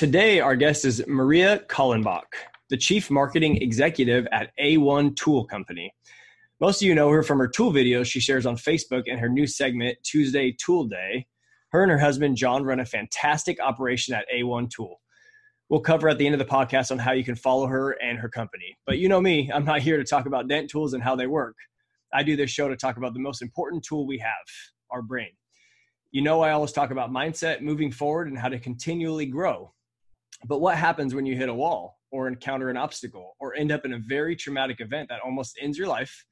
Today, our guest is Maria Kallenbach, the Chief Marketing Executive at A1 Tool Company. Most of you know her from her tool videos she shares on Facebook and her new segment, Tuesday Tool Day. Her and her husband, John, run a fantastic operation at A1 Tool. We'll cover at the end of the podcast on how you can follow her and her company. But you know me, I'm not here to talk about dent tools and how they work. I do this show to talk about the most important tool we have our brain. You know, I always talk about mindset, moving forward, and how to continually grow. But what happens when you hit a wall or encounter an obstacle or end up in a very traumatic event that almost ends your life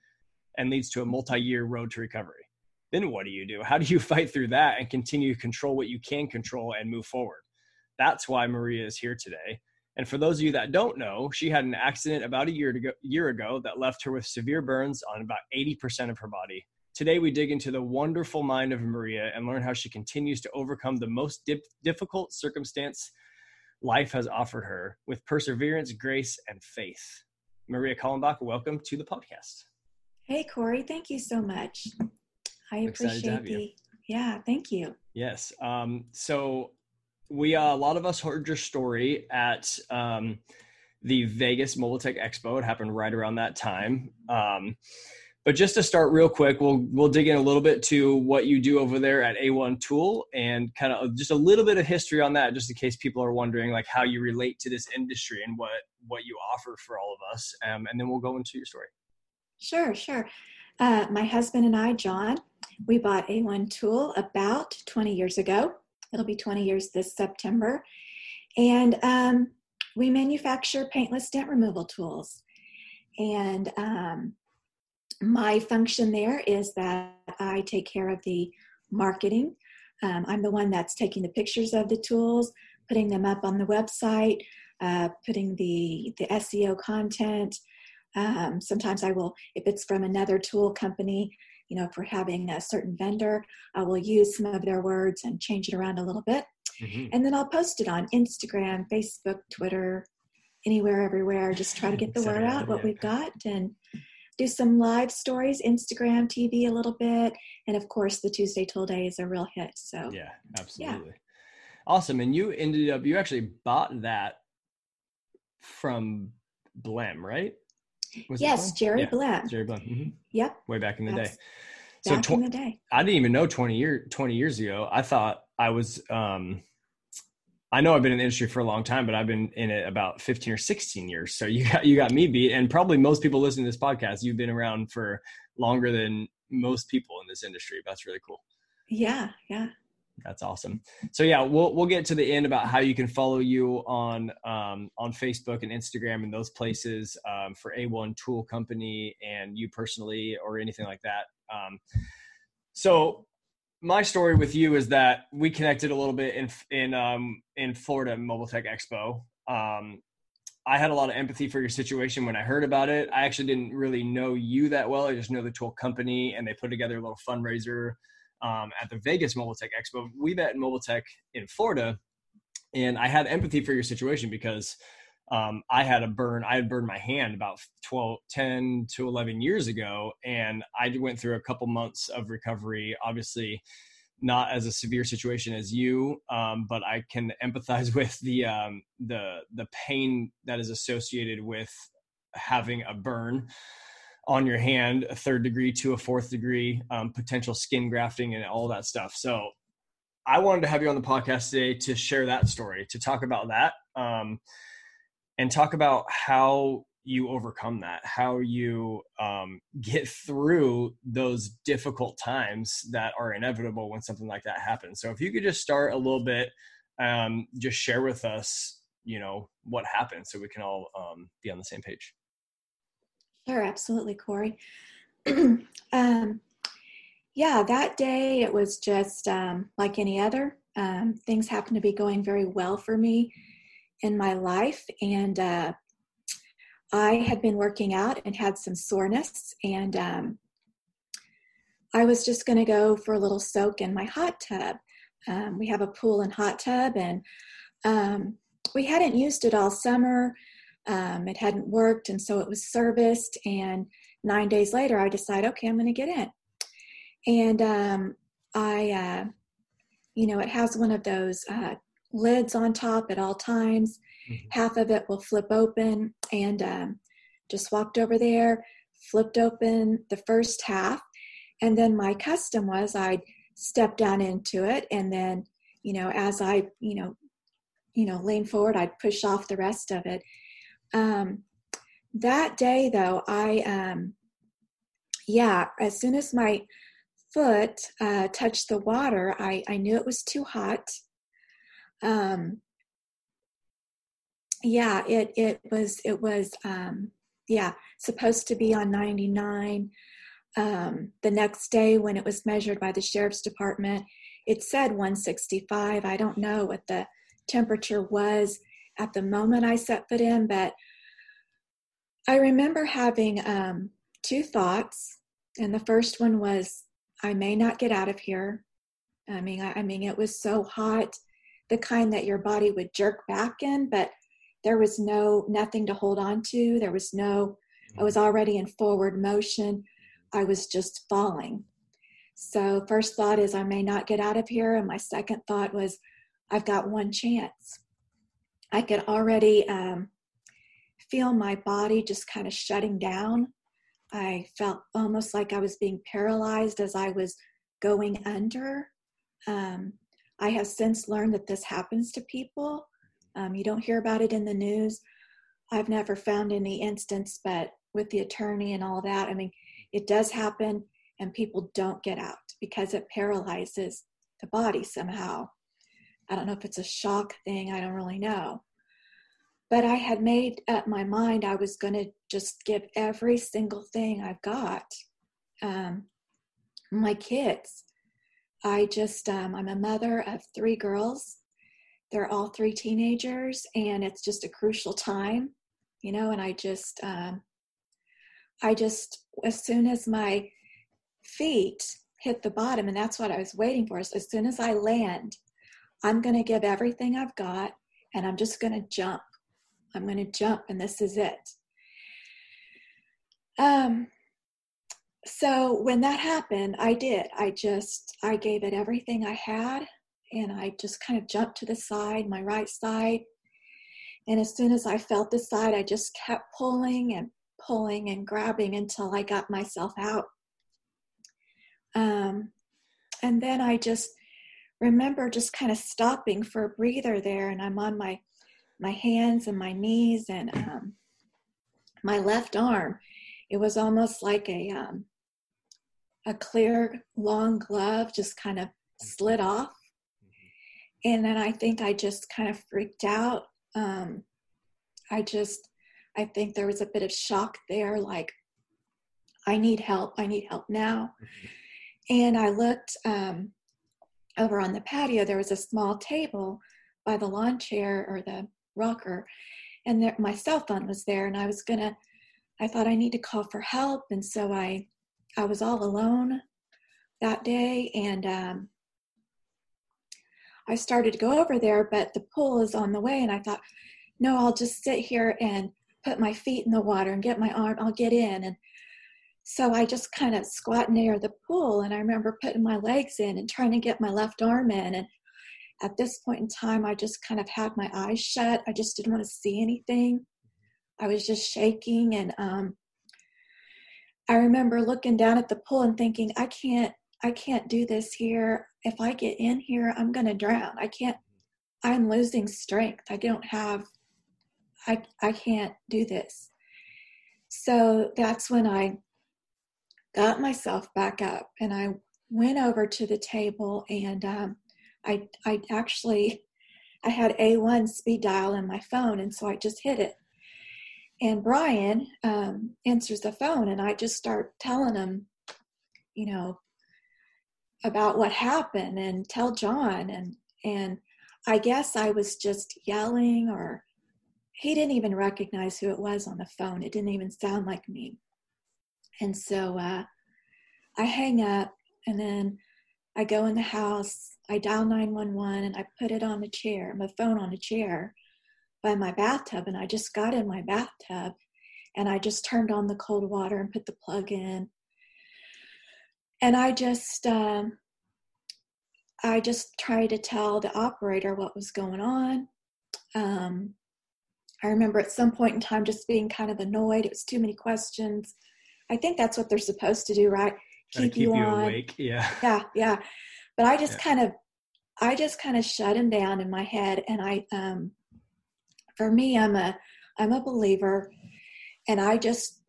and leads to a multi year road to recovery? Then what do you do? How do you fight through that and continue to control what you can control and move forward? That's why Maria is here today. And for those of you that don't know, she had an accident about a year ago, year ago that left her with severe burns on about 80% of her body. Today, we dig into the wonderful mind of Maria and learn how she continues to overcome the most dip- difficult circumstance life has offered her with perseverance, grace, and faith. Maria Kallenbach, welcome to the podcast. Hey, Corey, thank you so much. I appreciate the. Yeah, thank you. Yes. Um, so, we uh, a lot of us heard your story at um, the Vegas Mobile Tech Expo. It happened right around that time. Um, but just to start real quick, we'll we'll dig in a little bit to what you do over there at A1 Tool and kind of just a little bit of history on that, just in case people are wondering like how you relate to this industry and what what you offer for all of us. Um, and then we'll go into your story. Sure, sure. Uh, my husband and I, John, we bought A1 Tool about 20 years ago. It'll be 20 years this September, and um, we manufacture paintless dent removal tools. And um, my function there is that I take care of the marketing. Um, I'm the one that's taking the pictures of the tools, putting them up on the website, uh, putting the, the SEO content. Um, sometimes I will, if it's from another tool company, you know, if we're having a certain vendor, I will use some of their words and change it around a little bit. Mm-hmm. And then I'll post it on Instagram, Facebook, Twitter, anywhere, everywhere. Just try to get the word out what we've got and do some live stories, Instagram, TV a little bit, and of course the Tuesday Tool Day is a real hit. So yeah, absolutely, yeah. awesome. And you ended up you actually bought that from Blem, right? Was yes, Jerry yeah, Blem. Jerry Blem. Mm-hmm. Yep. Way back in the That's, day. Back so tw- in the day. I didn't even know twenty year twenty years ago. I thought I was um I know I've been in the industry for a long time, but I've been in it about 15 or 16 years. So you got you got me beat. And probably most people listening to this podcast, you've been around for longer than most people in this industry. That's really cool. Yeah, yeah. That's awesome. So yeah, we'll we'll get to the end about how you can follow you on um, on Facebook and Instagram and those places um, for A1 Tool Company and you personally or anything like that. Um, so my story with you is that we connected a little bit in in um, in Florida Mobile Tech Expo. Um, I had a lot of empathy for your situation when I heard about it. I actually didn't really know you that well. I just know the tool company, and they put together a little fundraiser um, at the Vegas Mobile Tech Expo. We met in Mobile Tech in Florida, and I had empathy for your situation because um, I had a burn. I had burned my hand about 12, 10 to 11 years ago. And I went through a couple months of recovery, obviously not as a severe situation as you, um, but I can empathize with the, um, the, the pain that is associated with having a burn on your hand, a third degree to a fourth degree, um, potential skin grafting and all that stuff. So I wanted to have you on the podcast today to share that story, to talk about that. And talk about how you overcome that, how you um, get through those difficult times that are inevitable when something like that happens. So, if you could just start a little bit, um, just share with us, you know, what happened so we can all um, be on the same page. Sure, absolutely, Corey. um, yeah, that day it was just um, like any other. Um, things happened to be going very well for me in my life, and uh, I had been working out and had some soreness, and um, I was just going to go for a little soak in my hot tub. Um, we have a pool and hot tub, and um, we hadn't used it all summer. Um, it hadn't worked, and so it was serviced. And nine days later, I decide, okay, I'm going to get in. And um, I, uh, you know, it has one of those uh, lids on top at all times. Mm-hmm. Half of it will flip open, and um, just walked over there, flipped open the first half, and then my custom was I'd step down into it, and then, you know, as I, you know, you know, lean forward, I'd push off the rest of it. Um, that day, though, I, um, yeah, as soon as my foot uh, touched the water, I, I knew it was too hot. Um, yeah, it it was it was um, yeah supposed to be on 99. Um, the next day, when it was measured by the sheriff's department, it said 165. I don't know what the temperature was at the moment I set foot in, but I remember having um, two thoughts, and the first one was, "I may not get out of here." I mean, I, I mean, it was so hot, the kind that your body would jerk back in, but there was no nothing to hold on to. There was no. I was already in forward motion. I was just falling. So, first thought is, I may not get out of here. And my second thought was, I've got one chance. I could already um, feel my body just kind of shutting down. I felt almost like I was being paralyzed as I was going under. Um, I have since learned that this happens to people. Um, you don't hear about it in the news. I've never found any instance, but with the attorney and all that, I mean, it does happen, and people don't get out because it paralyzes the body somehow. I don't know if it's a shock thing, I don't really know. But I had made up my mind I was going to just give every single thing I've got. Um, my kids. I just, um, I'm a mother of three girls. They're all three teenagers, and it's just a crucial time, you know. And I just, um, I just, as soon as my feet hit the bottom, and that's what I was waiting for, so as soon as I land, I'm going to give everything I've got and I'm just going to jump. I'm going to jump and this is it. Um, so when that happened, I did. I just, I gave it everything I had and I just kind of jumped to the side, my right side. And as soon as I felt the side, I just kept pulling and pulling and grabbing until I got myself out. Um, and then I just remember just kind of stopping for a breather there and i'm on my my hands and my knees and um, my left arm it was almost like a um, a clear long glove just kind of slid off. And then i think i just kind of freaked out. Um, i just i think there was a bit of shock there like i need help i need help now. And i looked um, over on the patio, there was a small table by the lawn chair or the rocker, and there, my cell phone was there. And I was gonna, I thought I need to call for help, and so I, I was all alone that day, and um, I started to go over there, but the pool is on the way, and I thought, no, I'll just sit here and put my feet in the water and get my arm. I'll get in, and so I just kind of squat near the pool and I remember putting my legs in and trying to get my left arm in. And at this point in time, I just kind of had my eyes shut. I just didn't want to see anything. I was just shaking. And um, I remember looking down at the pool and thinking, I can't, I can't do this here. If I get in here, I'm going to drown. I can't, I'm losing strength. I don't have, I, I can't do this. So that's when I got myself back up and I went over to the table and um, I, I actually I had A1 speed dial in my phone and so I just hit it. And Brian um, answers the phone and I just start telling him, you know, about what happened and tell John and and I guess I was just yelling or he didn't even recognize who it was on the phone. It didn't even sound like me. And so uh, I hang up and then I go in the house, I dial 911 and I put it on the chair, my phone on a chair by my bathtub. And I just got in my bathtub and I just turned on the cold water and put the plug in. And I just, um, I just tried to tell the operator what was going on. Um, I remember at some point in time just being kind of annoyed. It was too many questions. I think that's what they're supposed to do, right? Keep, keep you, you awake. Yeah. Yeah, yeah. But I just yeah. kind of, I just kind of shut him down in my head, and I, um, for me, I'm a, I'm a believer, and I just,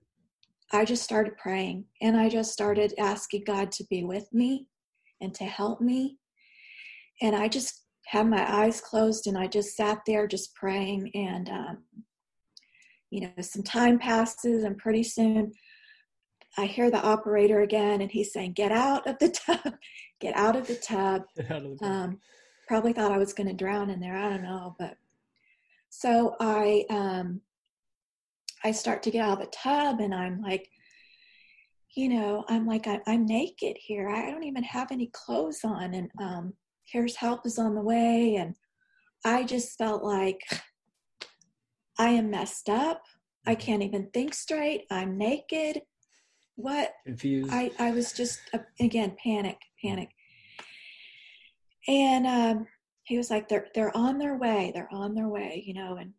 I just started praying, and I just started asking God to be with me, and to help me, and I just had my eyes closed, and I just sat there just praying, and um, you know, some time passes, and pretty soon I hear the operator again, and he's saying, "Get out of the tub, get out of the tub." Of the um, probably thought I was going to drown in there. I don't know, but so I um, I start to get out of the tub, and I'm like, you know, I'm like I, am naked here. I don't even have any clothes on, and um, here's help is on the way, and I just felt like I am messed up. I mm-hmm. can't even think straight. I'm naked what confused i i was just uh, again panic panic and um he was like they're they're on their way they're on their way you know and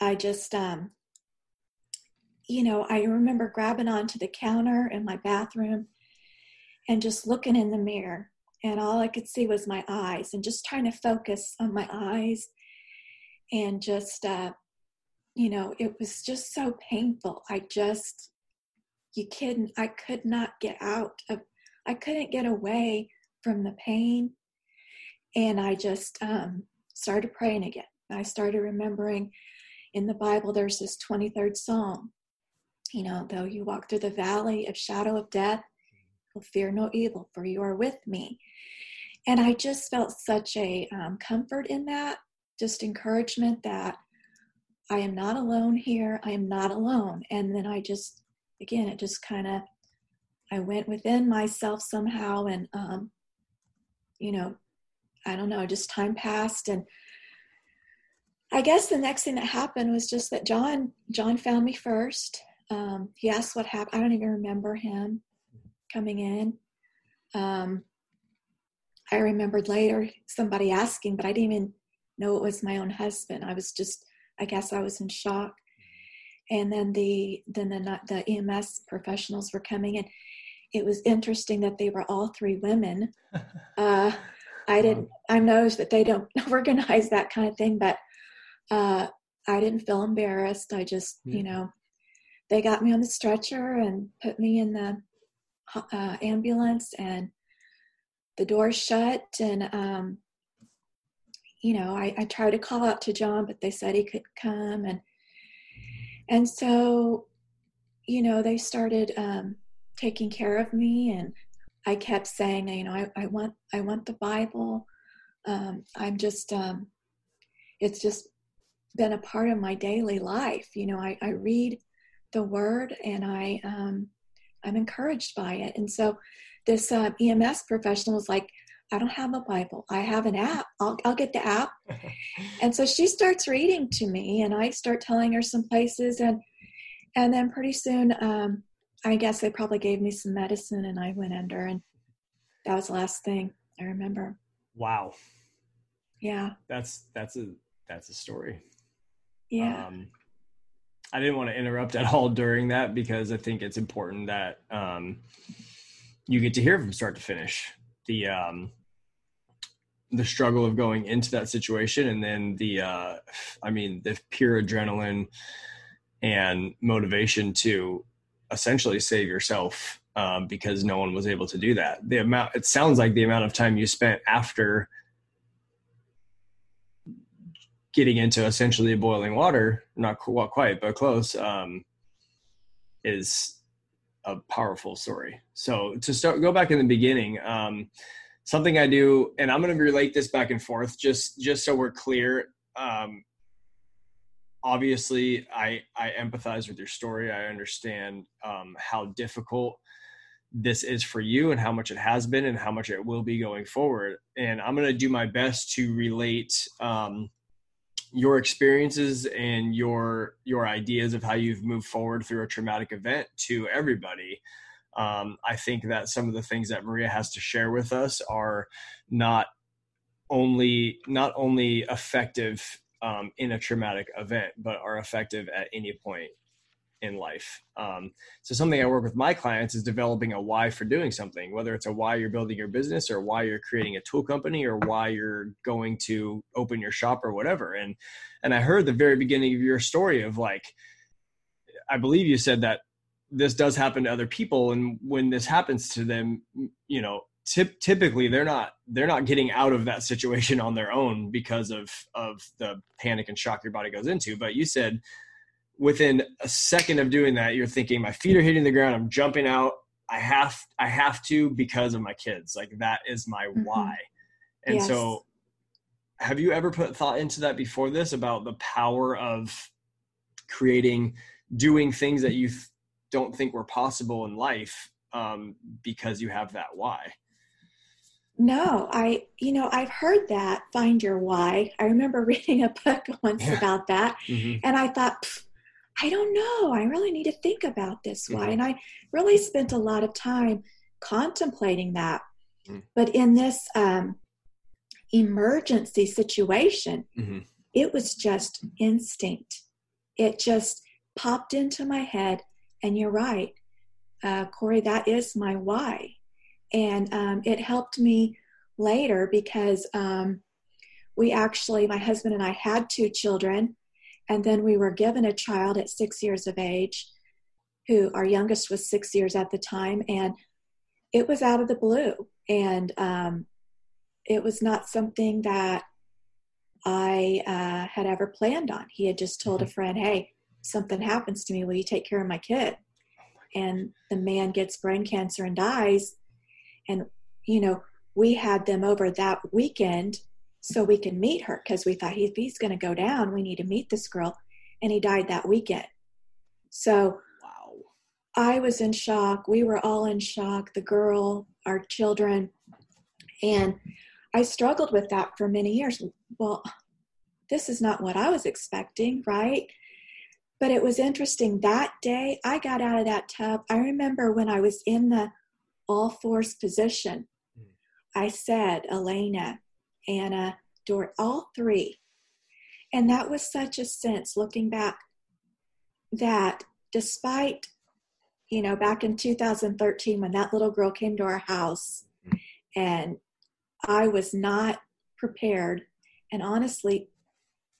i just um you know i remember grabbing onto the counter in my bathroom and just looking in the mirror and all i could see was my eyes and just trying to focus on my eyes and just uh you know it was just so painful. I just you couldn't i could not get out of i couldn't get away from the pain and i just um, started praying again. I started remembering in the bible there's this 23rd psalm you know though you walk through the valley of shadow of death will fear no evil for you are with me. And i just felt such a um, comfort in that just encouragement that i am not alone here i am not alone. And then i just again, it just kind of, I went within myself somehow and, um, you know, I don't know, just time passed. And I guess the next thing that happened was just that John, John found me first. Um, he asked what happened. I don't even remember him coming in. Um, I remembered later somebody asking, but I didn't even know it was my own husband. I was just, I guess I was in shock and then the then the the EMS professionals were coming in. It was interesting that they were all three women. Uh, I didn't. I noticed that they don't organize that kind of thing, but uh, I didn't feel embarrassed. I just, yeah. you know, they got me on the stretcher and put me in the uh, ambulance, and the door shut. And um, you know, I, I tried to call out to John, but they said he could come, and and so you know they started um, taking care of me and i kept saying you know i, I want i want the bible um, i'm just um, it's just been a part of my daily life you know i, I read the word and i um, i'm encouraged by it and so this uh, ems professional was like I don't have a Bible. I have an app. I'll, I'll get the app. and so she starts reading to me, and I start telling her some places, and and then pretty soon, um, I guess they probably gave me some medicine, and I went under, and that was the last thing I remember. Wow. Yeah. That's that's a that's a story. Yeah. Um, I didn't want to interrupt at all during that because I think it's important that um, you get to hear from start to finish the um, the struggle of going into that situation and then the uh, i mean the pure adrenaline and motivation to essentially save yourself um, because no one was able to do that the amount it sounds like the amount of time you spent after getting into essentially boiling water not quite but close um, is a powerful story so to start go back in the beginning um, something I do, and I'm going to relate this back and forth just just so we're clear. Um, obviously i i empathize with your story. I understand um, how difficult this is for you and how much it has been and how much it will be going forward. And i'm going to do my best to relate um, your experiences and your your ideas of how you've moved forward through a traumatic event to everybody. Um, i think that some of the things that maria has to share with us are not only not only effective um, in a traumatic event, but are effective at any point in life. Um, so something I work with my clients is developing a why for doing something, whether it's a why you're building your business or why you're creating a tool company or why you're going to open your shop or whatever. And and I heard the very beginning of your story of like, I believe you said that this does happen to other people, and when this happens to them, you know, tip, typically they're not they're not getting out of that situation on their own because of of the panic and shock your body goes into. But you said within a second of doing that you're thinking my feet are hitting the ground. I'm jumping out. I have i have to because of my kids. Like that is my mm-hmm. why. And yes. so have you ever put thought into that before this about the power of creating doing things that you th- don't think were possible in life um, because you have that why no, I, you know, I've heard that find your why. I remember reading a book once yeah. about that. Mm-hmm. And I thought, I don't know. I really need to think about this why. Mm-hmm. And I really spent a lot of time contemplating that. Mm-hmm. But in this um, emergency situation, mm-hmm. it was just instinct. It just popped into my head. And you're right, uh, Corey, that is my why. And um, it helped me later because um, we actually, my husband and I had two children, and then we were given a child at six years of age, who our youngest was six years at the time, and it was out of the blue. And um, it was not something that I uh, had ever planned on. He had just told a mm-hmm. friend, Hey, something happens to me. Will you take care of my kid? And the man gets brain cancer and dies. And, you know, we had them over that weekend so we can meet her because we thought if he's going to go down, we need to meet this girl. And he died that weekend. So wow. I was in shock. We were all in shock the girl, our children. And I struggled with that for many years. Well, this is not what I was expecting, right? But it was interesting. That day, I got out of that tub. I remember when I was in the all fours position. Mm. I said, Elena, Anna, Dor, all three. And that was such a sense looking back that despite, you know, back in 2013 when that little girl came to our house mm. and I was not prepared and honestly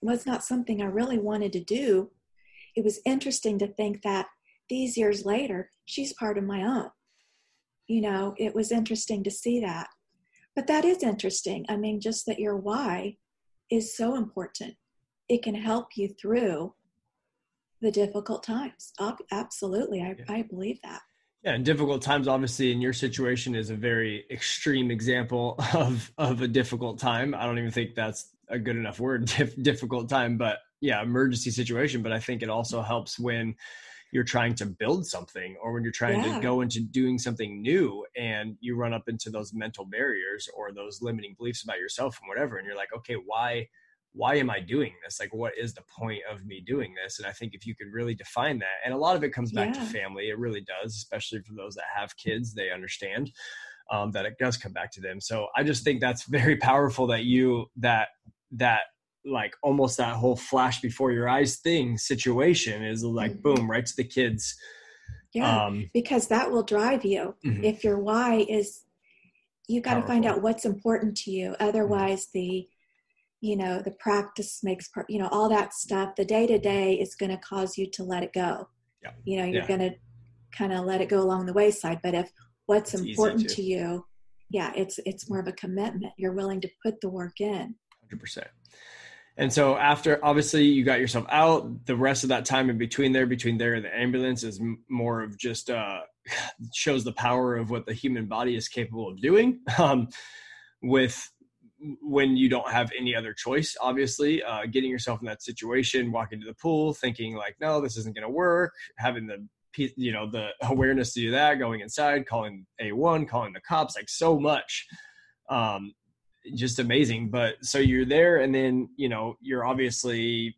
was not something I really wanted to do. It was interesting to think that these years later, she's part of my own you know, it was interesting to see that. But that is interesting. I mean, just that your why is so important. It can help you through the difficult times. Absolutely. I, yeah. I believe that. Yeah, and difficult times, obviously, in your situation is a very extreme example of of a difficult time. I don't even think that's a good enough word, difficult time, but yeah, emergency situation. But I think it also helps when you're trying to build something or when you're trying yeah. to go into doing something new and you run up into those mental barriers or those limiting beliefs about yourself and whatever and you're like okay why why am i doing this like what is the point of me doing this and i think if you could really define that and a lot of it comes back yeah. to family it really does especially for those that have kids they understand um, that it does come back to them so i just think that's very powerful that you that that like almost that whole flash before your eyes thing situation is like mm-hmm. boom right to the kids yeah um, because that will drive you mm-hmm. if your why is you got to find out what's important to you otherwise mm-hmm. the you know the practice makes part you know all that stuff the day to day is going to cause you to let it go yeah. you know you're yeah. going to kind of let it go along the wayside but if what's it's important to. to you yeah it's it's more of a commitment you're willing to put the work in 100% and so after obviously you got yourself out, the rest of that time in between there, between there and the ambulance is more of just uh, shows the power of what the human body is capable of doing. Um, with when you don't have any other choice obviously uh, getting yourself in that situation walking to the pool thinking like no this isn't going to work having the you know the awareness to do that going inside calling a1 calling the cops like so much um just amazing. But so you're there and then you know you're obviously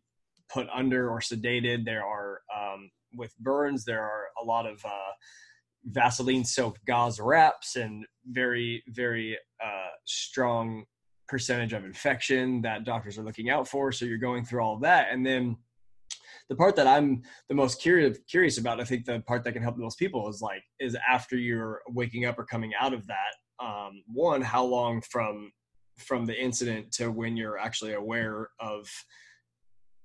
put under or sedated. There are um with burns there are a lot of uh vaseline soaked gauze wraps and very very uh strong percentage of infection that doctors are looking out for. So you're going through all of that. And then the part that I'm the most curious curious about, I think the part that can help the most people is like is after you're waking up or coming out of that. Um, one, how long from from the incident to when you're actually aware of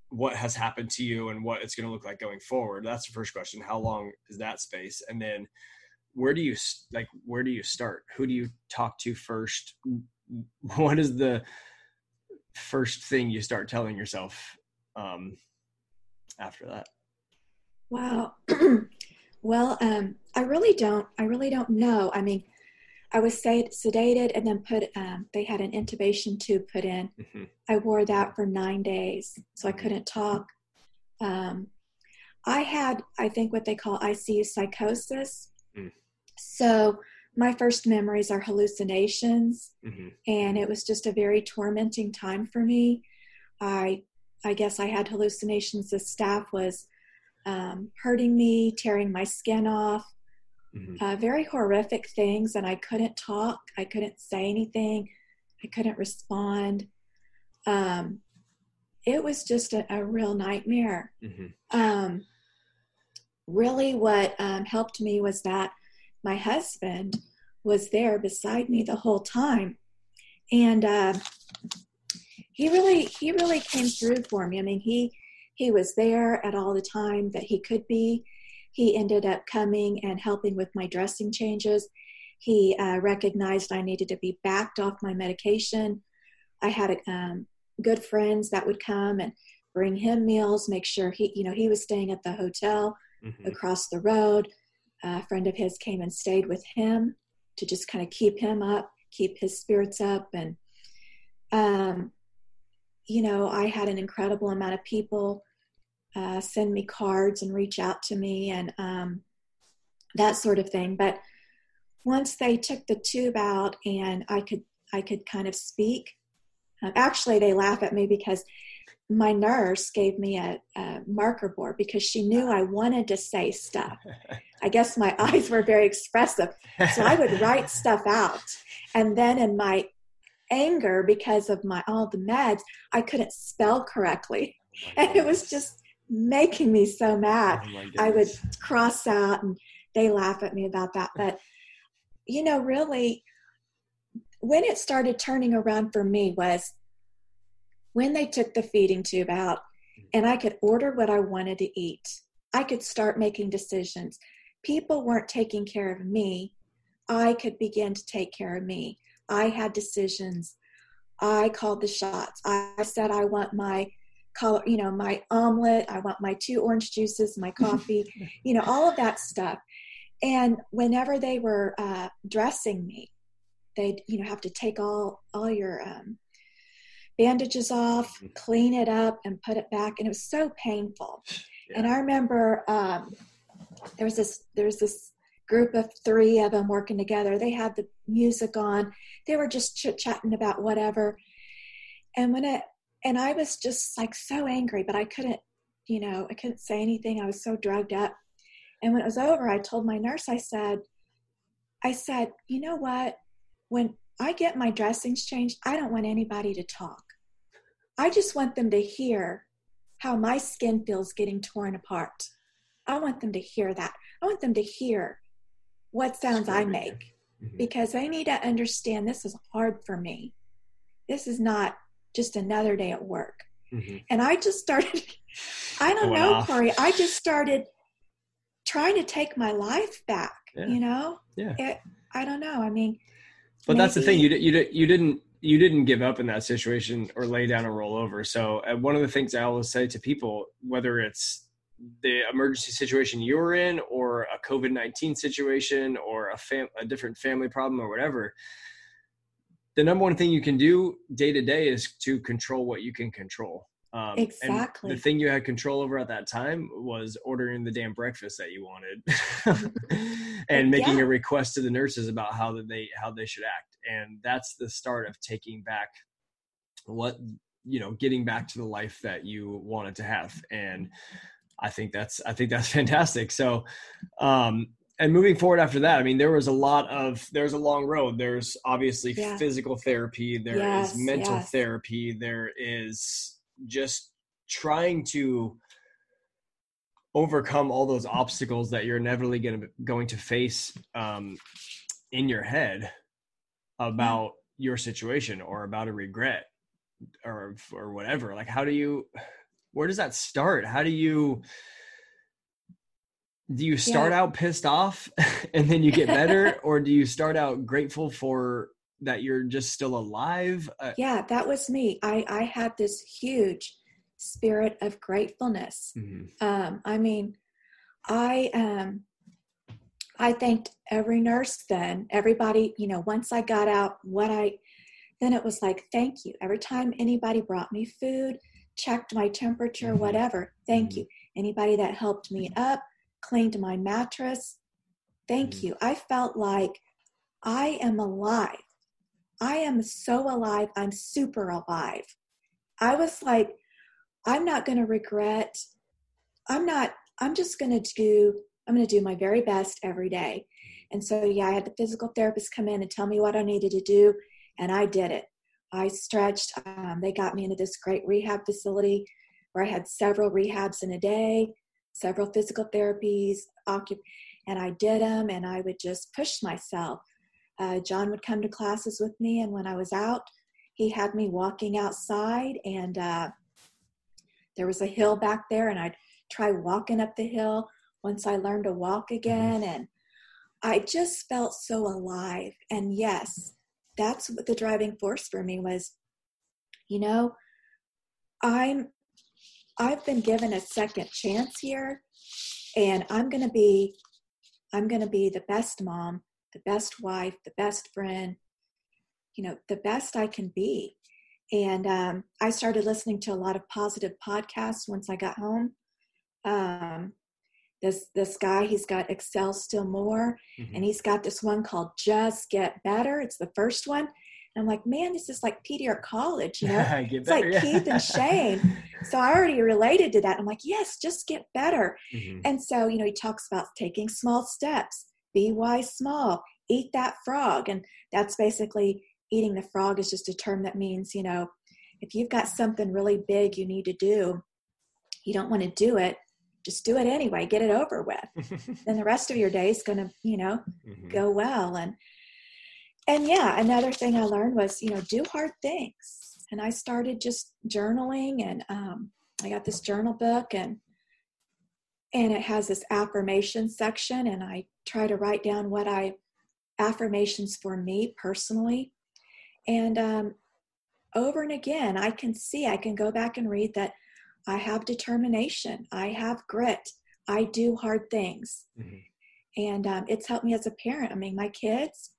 what has happened to you and what it's going to look like going forward. That's the first question. How long is that space? And then where do you like where do you start? Who do you talk to first? What is the first thing you start telling yourself um, after that? Wow. well, um, I really don't. I really don't know. I mean, I was sedated and then put. Um, they had an intubation tube put in. Mm-hmm. I wore that for nine days, so I couldn't talk. Um, I had, I think, what they call ICU psychosis. Mm. So my first memories are hallucinations, mm-hmm. and it was just a very tormenting time for me. I I guess I had hallucinations. The staff was um, hurting me, tearing my skin off, mm-hmm. uh, very horrific things. And I couldn't talk, I couldn't say anything, I couldn't respond. Um, it was just a, a real nightmare. Mm-hmm. Um, really, what um, helped me was that my husband was there beside me the whole time. And uh, he really he really came through for me. I mean, he he was there at all the time that he could be. He ended up coming and helping with my dressing changes. He uh, recognized I needed to be backed off my medication. I had um, good friends that would come and bring him meals, make sure he, you know, he was staying at the hotel mm-hmm. across the road. A friend of his came and stayed with him to just kind of keep him up, keep his spirits up, and um, you know, I had an incredible amount of people uh, send me cards and reach out to me and um, that sort of thing. But once they took the tube out and I could I could kind of speak. Uh, actually, they laugh at me because my nurse gave me a, a, marker board because she knew I wanted to say stuff. I guess my eyes were very expressive. So I would write stuff out. And then in my anger because of my all the meds i couldn't spell correctly oh and it was just making me so mad. Oh i would cross out and they laugh at me about that. But you know really when it started turning around for me was when they took the feeding tube out and i could order what i wanted to eat. I could start making decisions. People weren't taking care of me. I could begin to take care of me. I had decisions. I called the shots. I said I want my color, you know, my omelet. I want my two orange juices, my coffee, you know, all of that stuff. And whenever they were uh, dressing me, they'd you know have to take all all your um, bandages off, mm-hmm. clean it up, and put it back, and it was so painful. Yeah. And I remember um, there was this there was this group of three of them working together. They had the music on. They were just chit chatting about whatever. And when it, and I was just like so angry, but I couldn't, you know, I couldn't say anything. I was so drugged up. And when it was over, I told my nurse, I said, I said, you know what? When I get my dressings changed, I don't want anybody to talk. I just want them to hear how my skin feels getting torn apart. I want them to hear that. I want them to hear what sounds I make mm-hmm. because they need to understand this is hard for me. This is not just another day at work. Mm-hmm. And I just started, I don't know, off. Corey, I just started trying to take my life back, yeah. you know? Yeah. It, I don't know. I mean, but maybe, that's the thing. You, you, you didn't, you didn't give up in that situation or lay down and roll over. So uh, one of the things I always say to people, whether it's the emergency situation you're in or a COVID-19 situation or a fam- a different family problem or whatever, the number one thing you can do day to day is to control what you can control. Um, exactly. the thing you had control over at that time was ordering the damn breakfast that you wanted, and making yeah. a request to the nurses about how they how they should act. And that's the start of taking back what you know, getting back to the life that you wanted to have. And I think that's I think that's fantastic. So, um, and moving forward after that, I mean, there was a lot of there's a long road. There's obviously yeah. physical therapy. There yes, is mental yes. therapy. There is just trying to overcome all those obstacles that you're inevitably going to going to face um, in your head about your situation or about a regret or or whatever like how do you where does that start how do you do you start yeah. out pissed off and then you get better or do you start out grateful for that you're just still alive uh, yeah that was me i i had this huge spirit of gratefulness mm-hmm. um i mean i um i thanked every nurse then everybody you know once i got out what i then it was like thank you every time anybody brought me food checked my temperature mm-hmm. whatever thank mm-hmm. you anybody that helped me up cleaned my mattress thank mm-hmm. you i felt like i am alive I am so alive. I'm super alive. I was like, I'm not going to regret. I'm not, I'm just going to do, I'm going to do my very best every day. And so, yeah, I had the physical therapist come in and tell me what I needed to do, and I did it. I stretched. Um, they got me into this great rehab facility where I had several rehabs in a day, several physical therapies, and I did them, and I would just push myself. Uh, John would come to classes with me, and when I was out, he had me walking outside, and uh, there was a hill back there, and I'd try walking up the hill once I learned to walk mm-hmm. again, and I just felt so alive. And yes, that's what the driving force for me was. You know, I'm I've been given a second chance here, and I'm going to be I'm going to be the best mom the best wife, the best friend, you know, the best I can be. And um, I started listening to a lot of positive podcasts once I got home. Um, this this guy, he's got Excel Still More, mm-hmm. and he's got this one called Just Get Better. It's the first one. And I'm like, man, this is like PDR College, you know? it's better, like yeah. Keith and Shane. so I already related to that. I'm like, yes, just get better. Mm-hmm. And so, you know, he talks about taking small steps be wise small eat that frog and that's basically eating the frog is just a term that means you know if you've got something really big you need to do you don't want to do it just do it anyway get it over with then the rest of your day is going to you know mm-hmm. go well and and yeah another thing i learned was you know do hard things and i started just journaling and um, i got this journal book and and it has this affirmation section and i try to write down what i affirmations for me personally. And um, over and again i can see i can go back and read that i have determination i have grit i do hard things. Mm-hmm. and um, it's helped me as a parent. I mean my kids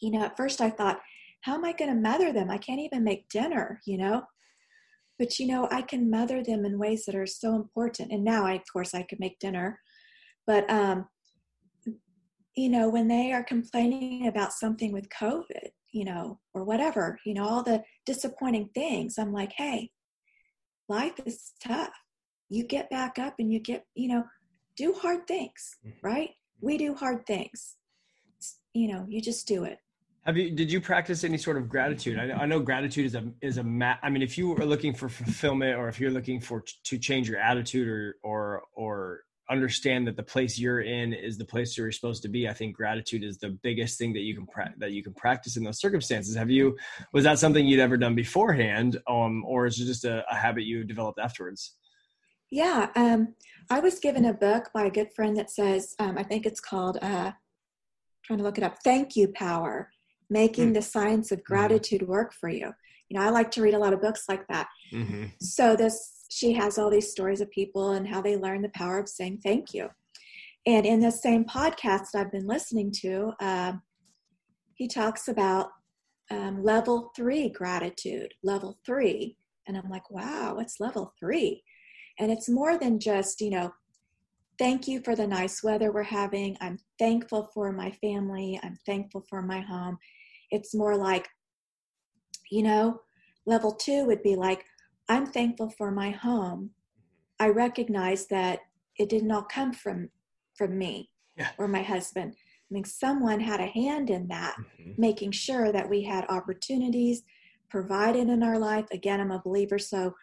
you know at first i thought how am i going to mother them? I can't even make dinner you know? But you know i can mother them in ways that are so important. And now i of course i could make dinner. But um you know when they are complaining about something with covid you know or whatever you know all the disappointing things i'm like hey life is tough. You get back up and you get you know do hard things mm-hmm. right? We do hard things. You know you just do it have you? Did you practice any sort of gratitude? I, I know gratitude is a is a ma- I mean, if you are looking for fulfillment, or if you're looking for to change your attitude, or or or understand that the place you're in is the place you're supposed to be, I think gratitude is the biggest thing that you can pra- that you can practice in those circumstances. Have you? Was that something you'd ever done beforehand, um, or is it just a, a habit you developed afterwards? Yeah, um, I was given a book by a good friend that says, um, I think it's called. Uh, trying to look it up. Thank you, power making mm. the science of mm-hmm. gratitude work for you. You know, I like to read a lot of books like that. Mm-hmm. So this she has all these stories of people and how they learn the power of saying thank you. And in this same podcast I've been listening to, uh, he talks about um, level three gratitude, level three. And I'm like, wow, what's level three? And it's more than just, you know, thank you for the nice weather we're having. I'm thankful for my family. I'm thankful for my home. It's more like, you know, level two would be like, I'm thankful for my home. I recognize that it did not all come from from me yeah. or my husband. I mean, someone had a hand in that, mm-hmm. making sure that we had opportunities provided in our life. Again, I'm a believer, so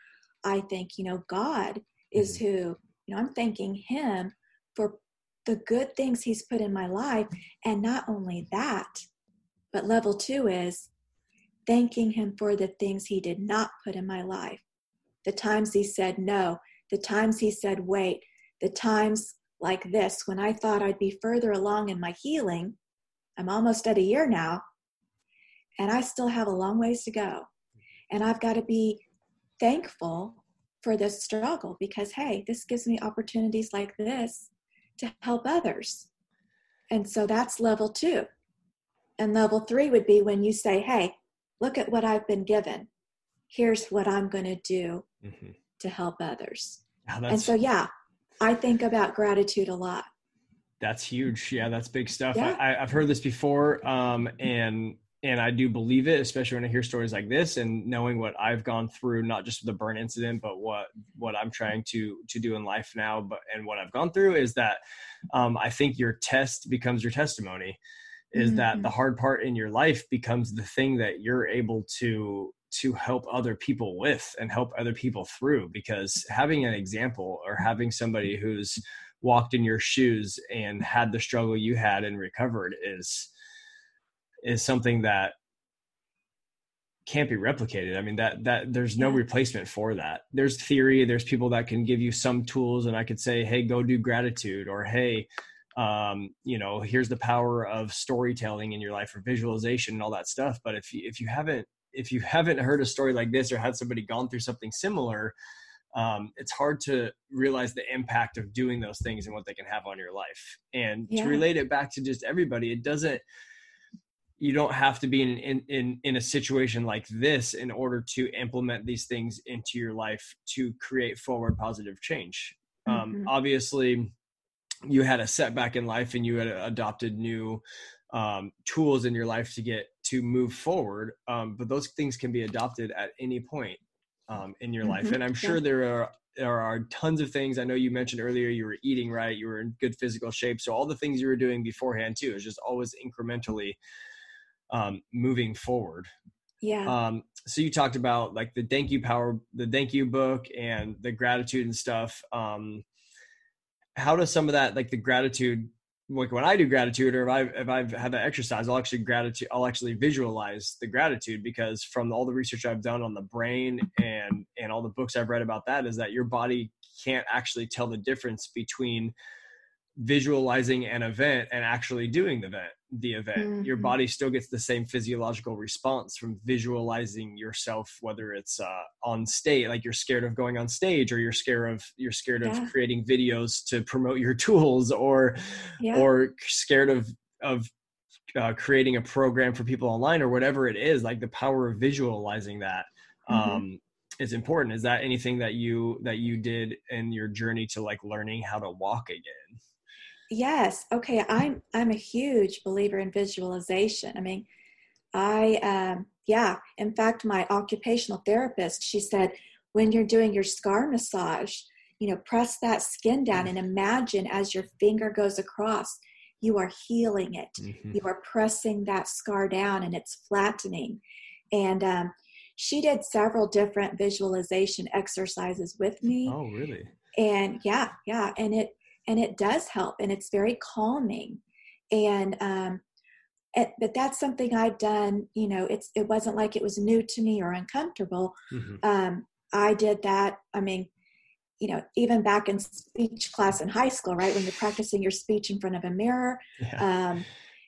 I think, you know, God is mm-hmm. who, you know, I'm thanking Him for the good things He's put in my life. And not only that, but level two is thanking Him for the things He did not put in my life. The times He said no, the times He said wait, the times like this when I thought I'd be further along in my healing. I'm almost at a year now, and I still have a long ways to go. And I've got to be thankful for this struggle because, hey, this gives me opportunities like this to help others. And so that's level two. And level three would be when you say, hey, look at what I've been given. Here's what I'm going to do mm-hmm. to help others. and so, yeah, I think about gratitude a lot. That's huge. Yeah, that's big stuff. Yeah. I, have heard this before, um, and and I do believe it, especially when I hear stories like this and knowing what I've gone through, not just the burn incident, but what what I'm trying to to do in life now, but and what I've gone through is that um, I think your test becomes your testimony. Is mm-hmm. that the hard part in your life becomes the thing that you're able to to help other people with and help other people through because having an example or having somebody who's walked in your shoes and had the struggle you had and recovered is is something that can't be replicated. I mean that that there's no replacement for that. There's theory, there's people that can give you some tools and I could say, "Hey, go do gratitude," or "Hey, um, you know, here's the power of storytelling in your life or visualization and all that stuff." But if you, if you haven't if you haven't heard a story like this or had somebody gone through something similar, um, it's hard to realize the impact of doing those things and what they can have on your life. And yeah. to relate it back to just everybody, it doesn't. You don't have to be in, in in in a situation like this in order to implement these things into your life to create forward positive change. Um, mm-hmm. Um, obviously, you had a setback in life and you had adopted new um, tools in your life to get to move forward. Um, but those things can be adopted at any point um, in your mm-hmm. life. And I'm sure yeah. there are there are tons of things. I know you mentioned earlier you were eating right, you were in good physical shape. So all the things you were doing beforehand too is just always incrementally um, moving forward. Yeah. Um, so you talked about like the thank you power, the thank you book and the gratitude and stuff. Um, how does some of that, like the gratitude like when I do gratitude or if I if I've had that exercise, I'll actually gratitude I'll actually visualize the gratitude because from all the research I've done on the brain and and all the books I've read about that is that your body can't actually tell the difference between visualizing an event and actually doing the event the event mm-hmm. your body still gets the same physiological response from visualizing yourself whether it's uh, on stage like you're scared of going on stage or you're scared of you're scared yeah. of creating videos to promote your tools or yeah. or scared of of uh, creating a program for people online or whatever it is like the power of visualizing that mm-hmm. um, is important is that anything that you that you did in your journey to like learning how to walk again Yes. Okay. I'm I'm a huge believer in visualization. I mean, I um, yeah. In fact, my occupational therapist she said when you're doing your scar massage, you know, press that skin down and imagine as your finger goes across, you are healing it. Mm-hmm. You are pressing that scar down and it's flattening. And um, she did several different visualization exercises with me. Oh, really? And yeah, yeah, and it and it does help and it's very calming and um it, but that's something i've done you know it's it wasn't like it was new to me or uncomfortable mm-hmm. um i did that i mean you know even back in speech class in high school right when you're practicing your speech in front of a mirror yeah. um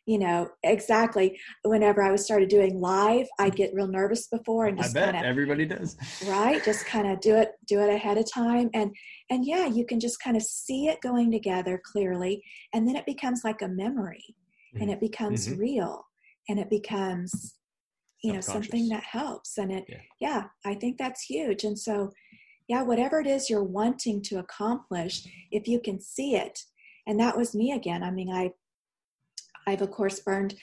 you know exactly whenever i was started doing live i'd get real nervous before and just kind of everybody does right just kind of do it do it ahead of time and and yeah you can just kind of see it going together clearly and then it becomes like a memory mm-hmm. and it becomes mm-hmm. real and it becomes you know something that helps and it yeah. yeah i think that's huge and so yeah whatever it is you're wanting to accomplish if you can see it and that was me again i mean i i've of course burned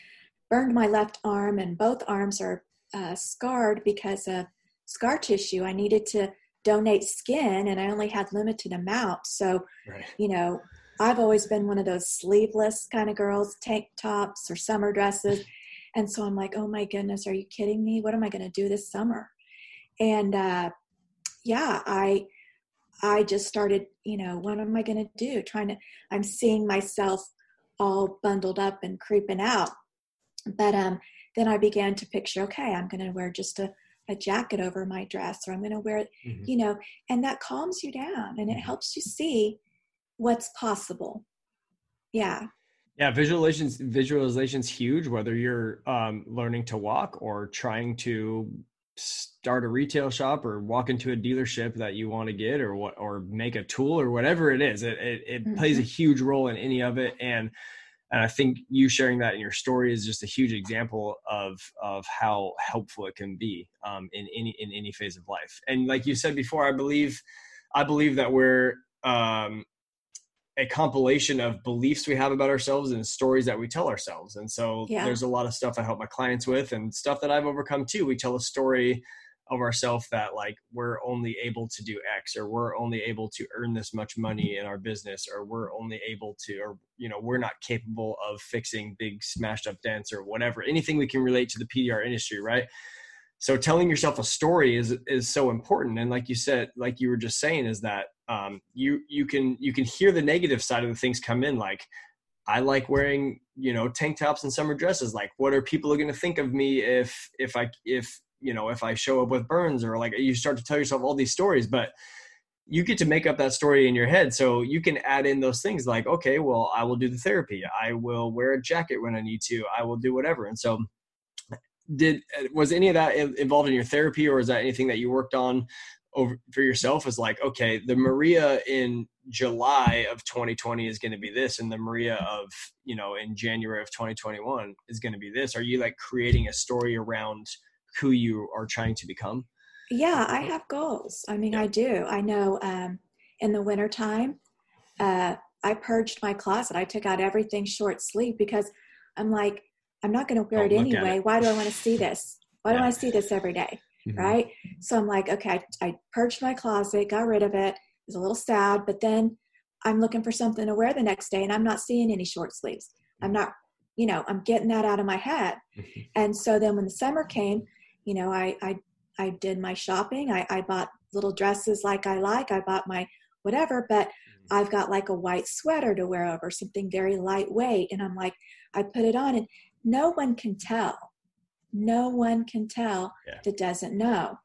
burned my left arm and both arms are uh, scarred because of scar tissue i needed to donate skin and i only had limited amount so right. you know i've always been one of those sleeveless kind of girls tank tops or summer dresses and so I'm like, oh my goodness, are you kidding me? What am I going to do this summer? And uh, yeah, I I just started, you know, what am I going to do? Trying to, I'm seeing myself all bundled up and creeping out. But um, then I began to picture, okay, I'm going to wear just a, a jacket over my dress, or I'm going to wear, mm-hmm. you know, and that calms you down and it mm-hmm. helps you see what's possible. Yeah. Yeah, visualizations visualizations huge. Whether you're um, learning to walk or trying to start a retail shop or walk into a dealership that you want to get or what or make a tool or whatever it is, it it, it mm-hmm. plays a mm-hmm. huge role in any of it. And and I think you sharing that in your story is just a huge example of of how helpful it can be um, in any in any phase of life. And like you said before, I believe I believe that we're um, a compilation of beliefs we have about ourselves and stories that we tell ourselves. And so yeah. there's a lot of stuff I help my clients with and stuff that I've overcome too. We tell a story of ourselves that like we're only able to do X or we're only able to earn this much money in our business or we're only able to or you know we're not capable of fixing big smashed up dents or whatever anything we can relate to the PDR industry right so telling yourself a story is is so important. And like you said like you were just saying is that um, you you can you can hear the negative side of the things come in. Like i like wearing you know tank tops and summer dresses. Like what are people going to think of me if if i if you know if i show up with burns or like you start to tell yourself all these stories but you get to make up that story in your head. So you can add in those things like okay well i will do the therapy. I will wear a jacket when i need to. I will do whatever. And so did was any of that involved in your therapy or is that anything that you worked on over for yourself? Is like okay the maria in july of 2020 is going to be this and the maria of you know in january of 2021 is going to be this. Are you like creating a story around who you are trying to become? Yeah i have goals. I mean yeah. i do. I know um in the wintertime uh i purged my closet. I took out everything short sleeve because i'm like I'm not going to wear Don't it anyway. It. Why do I want to see this? Why yeah. do I see this every day? Mm-hmm. Right. So I'm like, okay, I, I purged my closet, got rid of it. It was a little sad, but then I'm looking for something to wear the next day and I'm not seeing any short sleeves. I'm not, you know, I'm getting that out of my head. Mm-hmm. And so then when the summer came, you know, I, I, I did my shopping. I, I bought little dresses like I like. I bought my whatever, but mm-hmm. I've got like a white sweater to wear over something very lightweight. And I'm like, I put it on and no one can tell. No one can tell yeah. that doesn't know.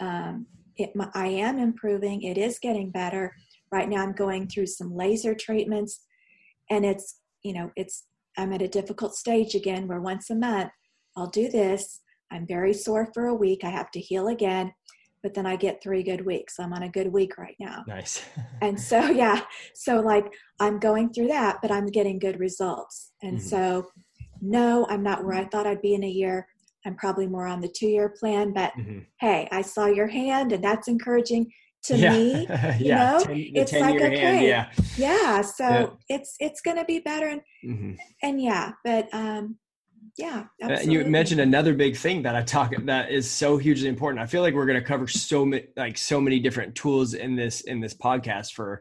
Um, it, I am improving. It is getting better. Right now, I'm going through some laser treatments, and it's you know it's I'm at a difficult stage again where once a month I'll do this. I'm very sore for a week. I have to heal again, but then I get three good weeks. I'm on a good week right now. Nice. and so yeah, so like I'm going through that, but I'm getting good results. And mm-hmm. so no, I'm not where I thought I'd be in a year. I'm probably more on the two year plan, but mm-hmm. hey, I saw your hand and that's encouraging to yeah. me. You yeah. know, ten, it's like, okay, hand, yeah. yeah. So yeah. it's, it's going to be better. And, mm-hmm. and yeah, but, um, yeah. Absolutely. And you mentioned another big thing that I talk that is so hugely important. I feel like we're going to cover so many, like so many different tools in this, in this podcast for,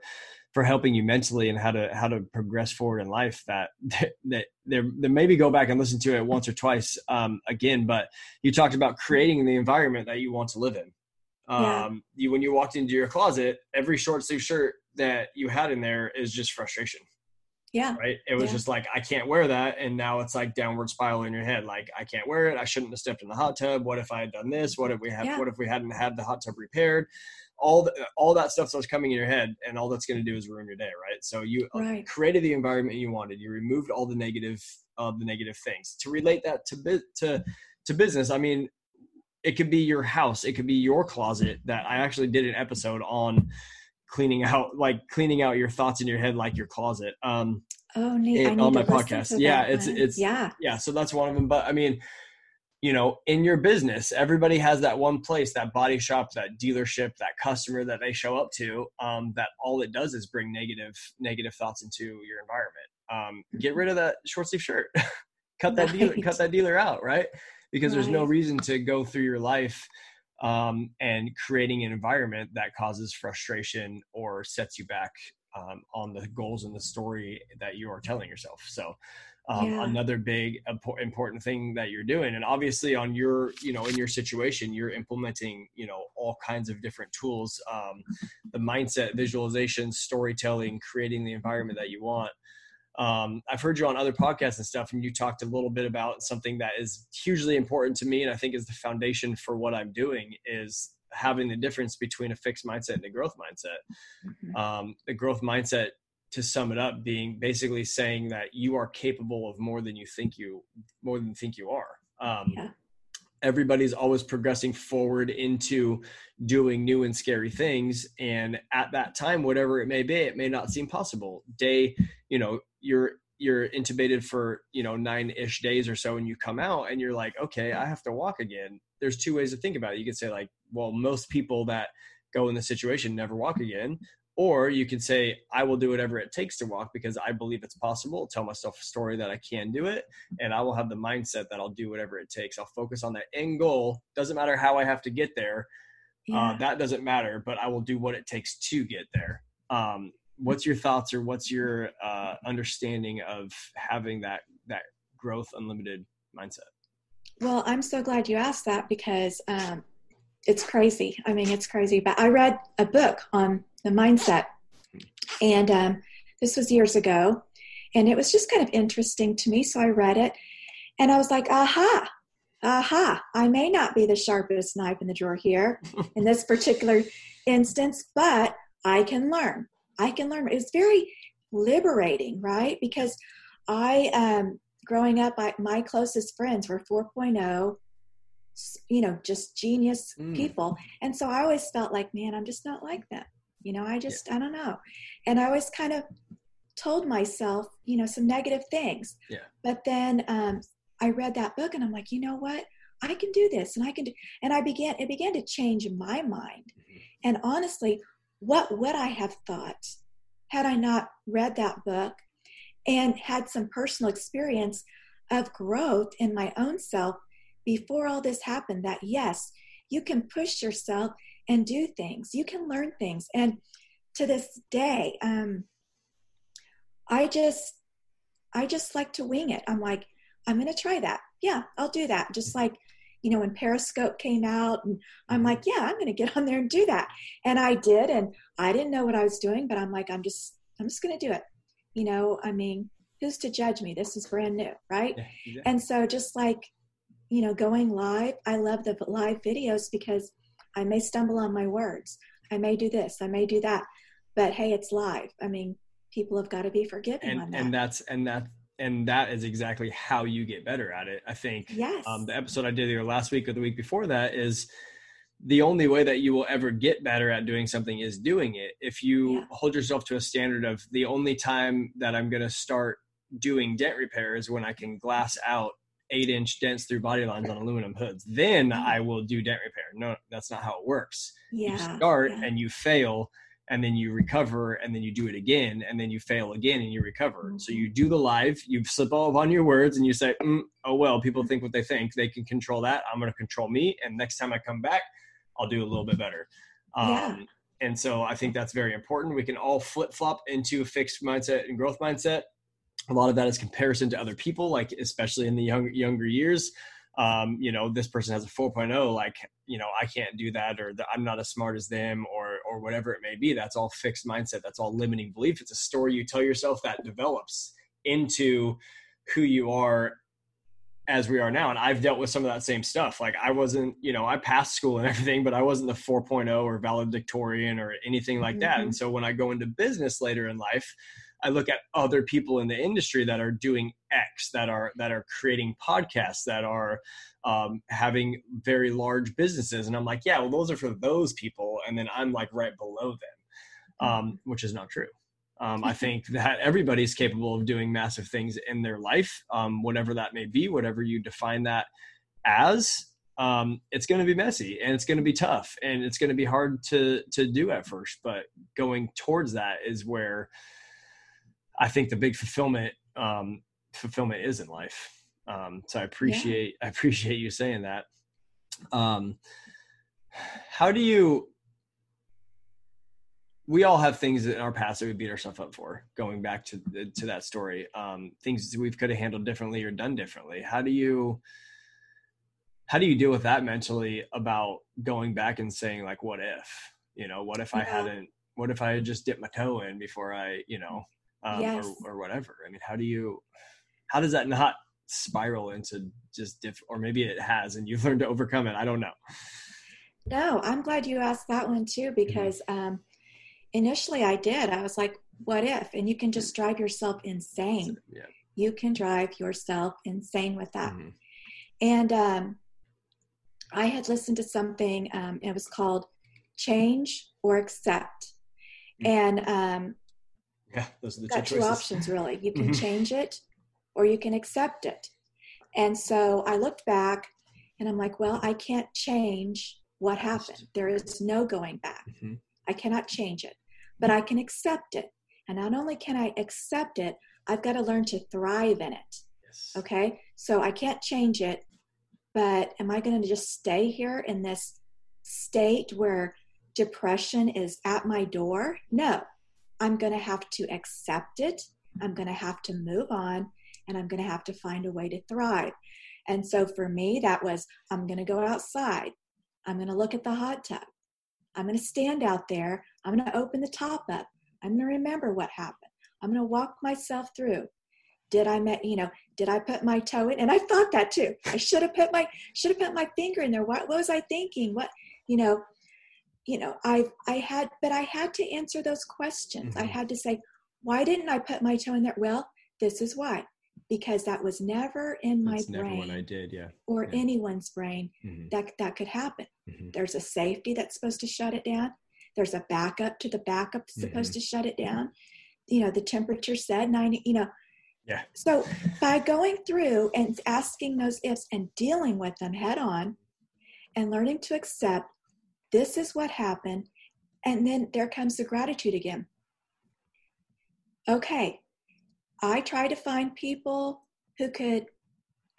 for helping you mentally and how to how to progress forward in life that that there maybe go back and listen to it once or twice um, again but you talked about creating the environment that you want to live in. Um, yeah. you when you walked into your closet every short sleeve shirt that you had in there is just frustration. Yeah. Right? It was yeah. just like i can't wear that and now it's like downward spiral in your head like i can't wear it. I shouldn't have stepped in the hot tub. What if i had done this? What if we have yeah. what if we hadn't had the hot tub repaired all the, all that stuff that's coming in your head and all that's going to do is ruin your day right? So you uh, right. created the environment you wanted. You removed all the negative of uh, the negative things. To relate that to to to business i mean it could be your house. It could be your closet that i actually did an episode on cleaning out like cleaning out your thoughts in your head like your closet um oh neat. on my podcast. yeah it's it's yeah. Yeah so that's one of them but i mean you know in your business everybody has that one place that body shop that dealership that customer that they show up to um, that all it does is bring negative negative thoughts into your environment um, get rid of that short sleeve shirt cut that right. dealer cut that dealer out right because right. there's no reason to go through your life um, and creating an environment that causes frustration or sets you back um, on the goals and the story that you are telling yourself so um, yeah. another big important thing that you're doing and obviously on your you know in your situation you're implementing you know all kinds of different tools um, the mindset visualization storytelling creating the environment that you want um, i've heard you on other podcasts and stuff and you talked a little bit about something that is hugely important to me and i think is the foundation for what i'm doing is having the difference between a fixed mindset and a growth mindset. Mm-hmm. um, the growth mindset to sum it up being basically saying that you are capable of more than you think you more than you think you are. Um, yeah. everybody's always progressing forward into doing new and scary things and at that time whatever it may be it may not seem possible. Day you know you're you're intubated for you know nine ish days or so and you come out and you're like okay i have to walk again. There's two ways to think about it. You could say like well most people that go in the situation never walk again or you can say, I will do whatever it takes to walk because I believe it's possible. Tell myself a story that I can do it. And I will have the mindset that I'll do whatever it takes. I'll focus on that end goal. Doesn't matter how I have to get there. Uh, yeah. Uh, that doesn't matter, but I will do what it takes to get there. Um, what's your thoughts or what's your uh, understanding of having that, that growth unlimited mindset? Well, I'm so glad you asked that because um, it's crazy. I mean, it's crazy. But I read a book on the mindset, and um, this was years ago, and it was just kind of interesting to me. So I read it, and I was like, "Aha, aha! I may not be the sharpest knife in the drawer here in this particular instance, but I can learn. I can learn." It's very liberating, right? Because I, um, growing up, I, my closest friends were 4.0 you know, just genius mm. people. And so I always felt like, man, I'm just not like them. You know, I just, yeah. I don't know. And I always kind of told myself, you know, some negative things. Yeah. But then um, I read that book and I'm like, you know what? I can do this and I can do, and I began, it began to change my mind. Mm-hmm. And honestly, what would I have thought had I not read that book and had some personal experience of growth in my own self before all this happened that yes, you can push yourself and do things. You can learn things. And to this day, um, I just I just like to wing it. I'm like, I'm gonna try that. Yeah, I'll do that. Just like, you know, when Periscope came out and I'm like, yeah, I'm gonna get on there and do that. And I did, and I didn't know what I was doing, but I'm like, I'm just I'm just gonna do it. You know, I mean, who's to judge me? This is brand new, right? Yeah, yeah. And so just like you know, going live, I love the live videos because I may stumble on my words. I may do this, I may do that. But hey, it's live. I mean, people have got to be forgiving and, on that. And that's and that and that is exactly how you get better at it. I think yes. Um, the episode I did either last week or the week before that is the only way that you will ever get better at doing something is doing it. If you yeah. hold yourself to a standard of the only time that I'm going to start doing dent repair is when I can glass out eight inch dents through body lines on aluminum hoods. Then mm-hmm. I will do dent repair. No, that's not how it works. Yeah, you start yeah. and you fail and then you recover and then you do it again and then you fail again and you recover. Mm-hmm. So you do the live, you slip all on your words and you say, mm, oh, well, people think what they think. They can control that. I'm going to control me. And next time I come back, I'll do a little bit better. Um, yeah. And so I think that's very important. We can all flip flop into a fixed mindset and growth mindset a lot of that is comparison to other people like especially in the young, younger years. Um, you know this person has a 4.0 like you know i can't do that or i'm not as smart as them or or whatever it may be. That's all fixed mindset. That's all limiting belief. It's a story you tell yourself that develops into who you are as we are now. And i've dealt with some of that same stuff. Like i wasn't you know i passed school and everything but i wasn't the 4.0 or valedictorian or anything like that. Mm-hmm. and so when i go into business later in life I look at other people in the industry that are doing X, that are that are creating podcasts, that are um, having very large businesses, and I'm like, yeah, well, those are for those people, and then I'm like right below them, um, mm-hmm. which is not true. Um, I think that everybody's capable of doing massive things in their life, um, whatever that may be, whatever you define that as um, it's going to be messy and it's going to be tough and it's going to be hard to to do at first but going towards that is where i think the big fulfillment um, fulfillment is in life. Um, so i appreciate yeah. i appreciate you saying that. Um, how do you we all have things in our past that we beat ourselves up for going back to to that story. Um, things we could have handled differently or done differently. How do you how do you deal with that mentally about going back and saying like what if? You know what if i hadn't what if i had just dipped my toe in before i you know um, yes. or, or whatever i mean how do you how does that not spiral into just diff or maybe it has and you've learned to overcome it i don't know no i'm glad you asked that one too mm-hmm. because mm-hmm. um initially i did i was like what if and you can just drive yourself insane yeah. you can drive yourself insane with that mm-hmm. and um I had listened to something, um, it was called Change or Accept. Mm-hmm. And um, yeah, those are the got two, two options really. You can mm-hmm. change it or you can accept it. And so I looked back and I'm like, well, I can't change what happened. There is no going back. Mm-hmm. I cannot change it, but I can accept it. And not only can I accept it, I've got to learn to thrive in it. Yes. Okay. So I can't change it, but am I going to just stay here in this state where depression is at my door? No. I'm going to have to accept it. I'm going to have to move on and I'm going to have to find a way to thrive. And so for me, that was I'm going to go outside. I'm going to look at the hot tub. I'm going to stand out there. I'm going to open the top up. I'm going to remember what happened. I'm going to walk myself through did I met you know did I put my toe in and I thought that too I should have put my should have put my finger in there what, what was I thinking what you know you know I I had but I had to answer those questions mm-hmm. I had to say why didn't I put my toe in there well this is why because that was never in my That's brain never I did yeah or yeah. anyone's brain mm-hmm. that that could happen mm-hmm. there's a safety that's supposed to shut it down there's a backup to the backup supposed mm-hmm. to shut it down you know the temperature said 90 you know yeah. So by going through and asking those ifs and dealing with them head on and learning to accept this is what happened, and then there comes the gratitude again. Okay, I try to find people who could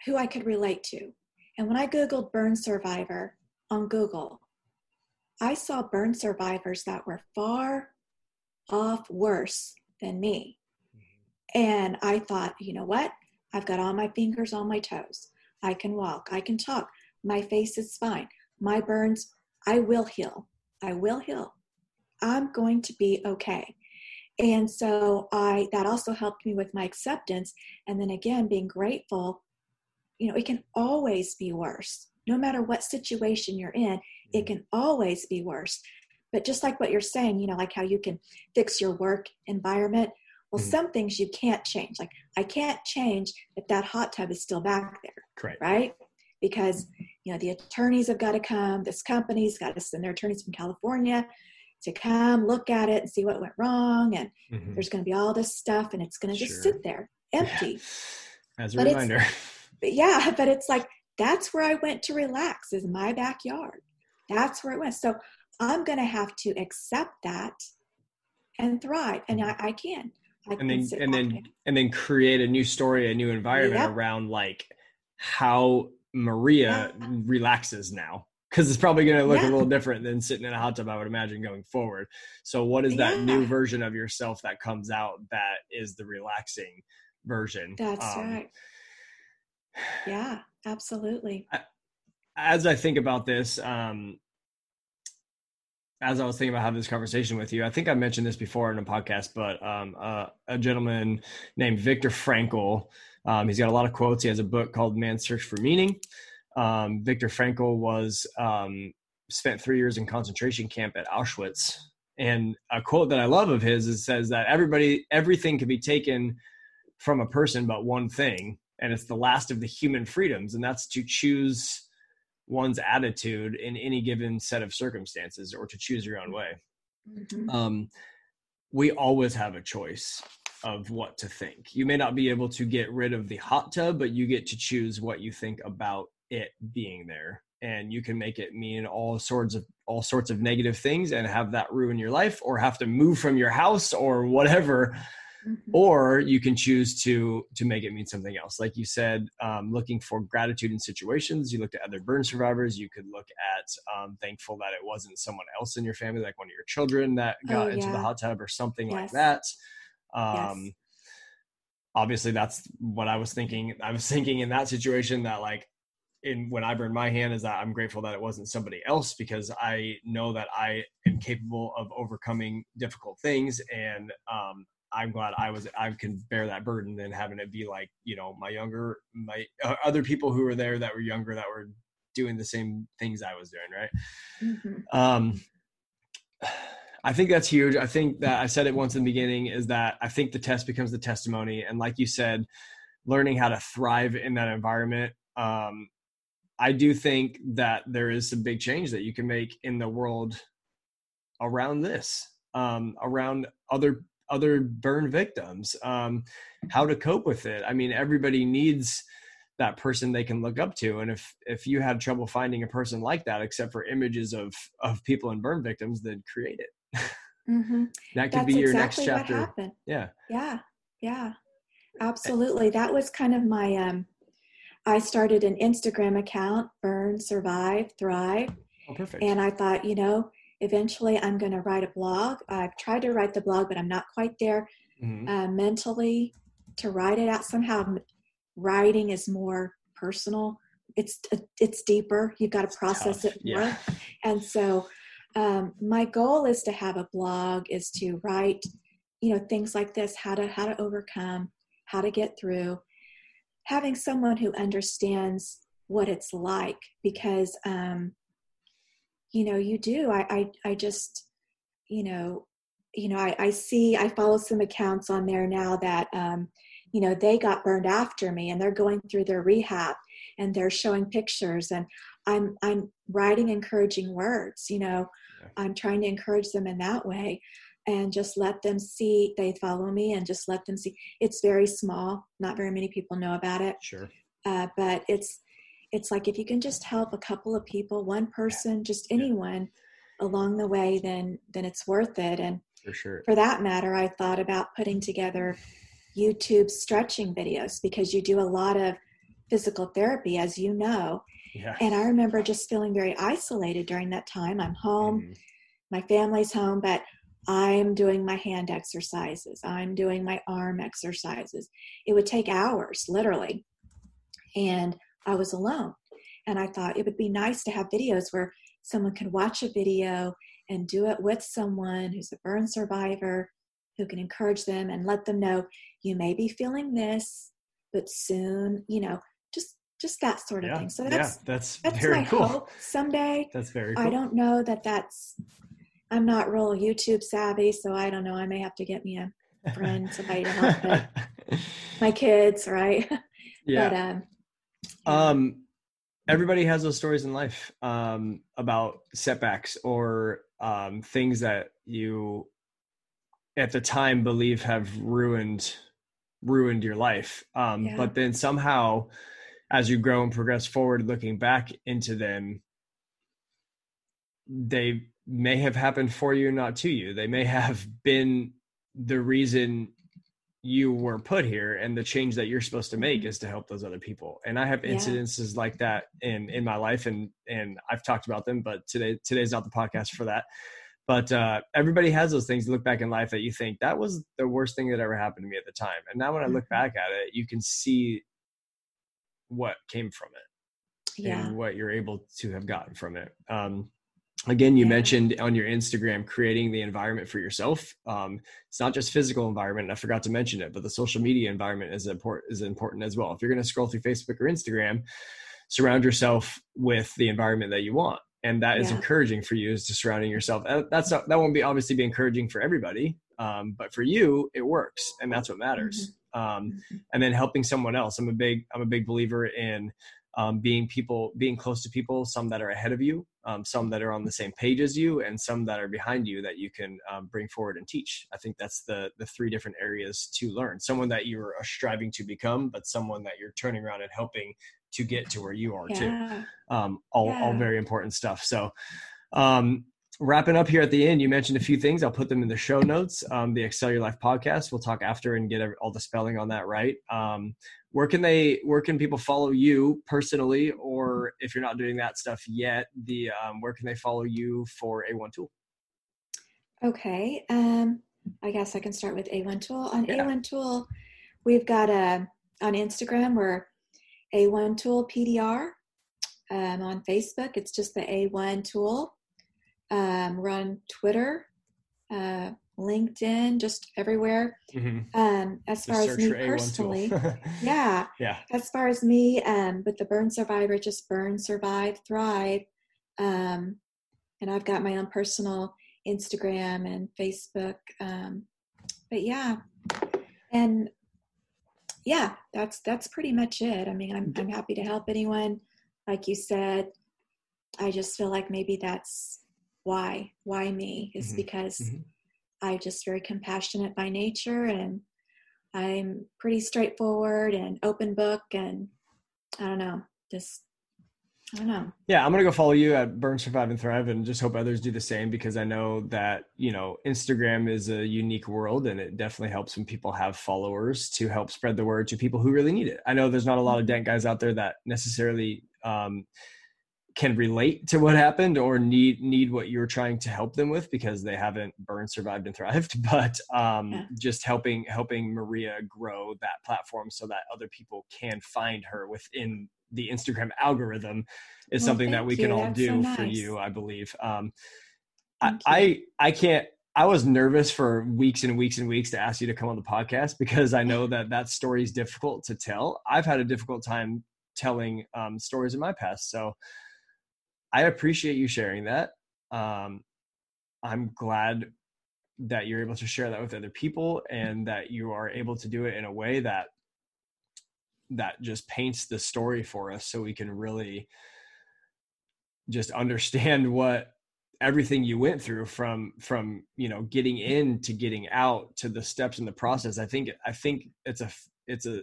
who I could relate to. And when I googled burn survivor on Google, I saw burn survivors that were far off worse than me. And I thought, you know what? I've got all my fingers on my toes. I can walk. I can talk. My face is fine. My burns, I will heal. I will heal. I'm going to be okay. And so I that also helped me with my acceptance and then again being grateful. You know, it can always be worse. No matter what situation you're in, it mm-hmm. can always be worse. But just like what you're saying, you know, like how you can fix your work environment, well, mm-hmm. some things you can't change. Like I can't change if that hot tub is still back there. Correct. Right? Because you know the attorneys have got to come. This company's got to send their attorneys from California to come look at it and see what went wrong. And mm-hmm. there's going to be all this stuff, and it's going to just sit there empty. Yeah. As a but reminder. But yeah, but it's like that's where I went to relax. Is my backyard. That's where it went. So I'm going to have to accept that and thrive, and I, I can and then and then and then create a new story, a new environment yep. around like how Maria yeah. relaxes now. Because it's probably going to look yeah. a little different than sitting in a hot tub, I would imagine, going forward. So, what is that yeah. new version of yourself that comes out that is the relaxing version? That's um, right. Yeah, absolutely. As I think about this, um, as I was thinking about having this conversation with you, I think I mentioned this before in a podcast, but um, uh, a gentleman named Viktor Frankl, um, he's got a lot of quotes. He has a book called Man's Search for Meaning. Um, Viktor Frankl was um, spent three years in concentration camp at Auschwitz, and a quote that I love of his is says that everybody, everything can be taken from a person, but one thing, and it's the last of the human freedoms, and that's to choose one's attitude in any given set of circumstances or to choose your own way. Mm-hmm. Um, we always have a choice of what to think. You may not be able to get rid of the hot tub, but you get to choose what you think about it being there and you can make it mean all sorts of all sorts of negative things and have that ruin your life or have to move from your house or whatever mm-hmm. or you can choose to to make it mean something else like you said um, looking for gratitude in situations you looked at other burn survivors you could look at um, thankful that it wasn't someone else in your family like one of your children that oh, got oh, yeah. into the hot tub or something yes. like that um, yes. obviously that's what i was thinking i was thinking in that situation that like in when I burn my hand is that I'm grateful that it wasn't somebody else because I know that I am capable of overcoming difficult things and um, I'm glad I was I can bear that burden than having it be like you know my younger my uh, other people who were there that were younger that were doing the same things I was doing right. Mm-hmm. Um, I think that's huge. I think that I said it once in the beginning is that I think the test becomes the testimony, and like you said, learning how to thrive in that environment. Um, I do think that there is some big change that you can make in the world around this, um, around other other burn victims um, how to cope with it i mean everybody needs that person they can look up to and if if you had trouble finding a person like that except for images of of people and burn victims then create it mm-hmm. that could That's be your exactly next chapter. yeah. Yeah. Yeah. Absolutely. That was kind of my um i started an instagram account burn survive thrive. Oh perfect. And i thought you know eventually i'm going to write a blog. I've tried to write the blog but i'm not quite there mm-hmm. uh, mentally to write it out. Somehow writing is more personal. It's it's deeper. You've got to process it more. Yeah. and so um, my goal is to have a blog is to write you know things like this how to how to overcome how to get through. Having someone who understands what it's like because um, you know you do. I i, I just you know you know I, I see i follow some accounts on there now that um, you know they got burned after me and they're going through their rehab and they're showing pictures and i'm i'm writing encouraging words you know yeah. i'm trying to encourage them in that way and just let them see they follow me and just let them see. It's very small not very many people know about it. Sure. Uh, but it's it's like if you can just help a couple of people one person just anyone along the way then then it's worth it. And for sure. for that matter i thought about putting together youtube stretching videos because you do a lot of physical therapy as you know yeah. and i remember just feeling very isolated during that time i'm home mm. my family's home but i'm doing my hand exercises i'm doing my arm exercises it would take hours literally and I was alone. And I thought it would be nice to have videos where someone can watch a video and do it with someone who's a burn survivor who can encourage them and let them know you may be feeling this, but soon, you know, just that sort of yeah, thing. So that's yeah, that's, that's very my cool. hope someday. That's very cool. I don't know that that's I'm not real YouTube savvy, so I don't know. I may have to get me a friend, somebody to help my kids, right? Yeah. But um um, everybody has those stories in life um, about setbacks or um, things that you at the time believe have ruined ruined your life um, yeah. but then somehow as you grow and progress forward looking back into them they may have happened for you not to you. They may have been the reason you were put here and the change that you're supposed to make mm-hmm. is to help those other people. And i have incidences like that in in my life and and i've talked about them but today today's not the podcast for that. But uh, everybody has those things look back in life that you think that was the worst thing that ever happened to me at the time. And now when i look mm-hmm. back at it you can see what came from it yeah. and what you're able to have gotten from it um, again you yeah. mentioned on your instagram creating the environment for yourself um, it's not just physical environment i forgot to mention it but the social media environment is important is important as well if you're going to scroll through facebook or instagram surround yourself with the environment that you want and that is yeah. encouraging for you is to surrounding yourself that's not, that won't be obviously be encouraging for everybody um, but for you it works and that's what matters mm-hmm. Um, and then helping someone else i'm a big i'm a big believer in um, being people being close to people some that are ahead of you um, some that are on the same page as you and some that are behind you that you can um, bring forward and teach i think that's the the three different areas to learn someone that you're striving to become but someone that you're turning around and helping to get to where you are yeah. too. Um, all Yeah. all very important stuff. So, um, wrapping up here at the end, you mentioned a few things. I'll put them in the show notes. Um, the Excel Your Life podcast. We'll talk after and get all the spelling on that right. Um, where can they? Where can people follow you personally, or if you're not doing that stuff yet, the um, where can they follow you for A1 Tool? Okay. Um, I guess I can start with A1 Tool. On Yeah. A1 Tool, we've got a on Instagram we're A1 Tool PDR. Um, on Facebook, it's just the A1 Tool. Um, we're on Twitter, uh, LinkedIn, just everywhere. Mm-hmm. Um, as far as me personally, yeah. yeah. As far as me, um, with the burn survivor, just burn, survive, thrive. Um, and I've got my own personal Instagram and Facebook. Um, but yeah, and yeah, that's that's pretty much it. I mean, I'm I'm happy to help anyone. Like you said, I just feel like maybe that's why why me is Mhm. because Mhm. I'm just very compassionate by nature and I'm pretty straightforward and open book and I don't know, just I don't know. Yeah, I'm gonna go follow you at Burn, Survive, and Thrive, and just hope others do the same because I know that you know Instagram is a unique world, and it definitely helps when people have followers to help spread the word to people who really need it. I know there's not a lot of dent guys out there that necessarily um, can relate to what happened or need need what you're trying to help them with because they haven't burned, survived, and thrived. But um, Yeah. just helping helping Maria grow that platform so that other people can find her within the Instagram algorithm is Well, something that we can all That's do so for you, I believe. Um, I, I I can't. I was nervous for weeks and weeks and weeks to ask you to come on the podcast because I know that that story is difficult to tell. I've had a difficult time telling um, stories in my past, so I appreciate you sharing that. Um, I'm glad that you're able to share that with other people and that you are able to do it in a way that that just paints the story for us so we can really just understand what everything you went through from from you know getting in to getting out to the steps in the process i think i think it's a it's a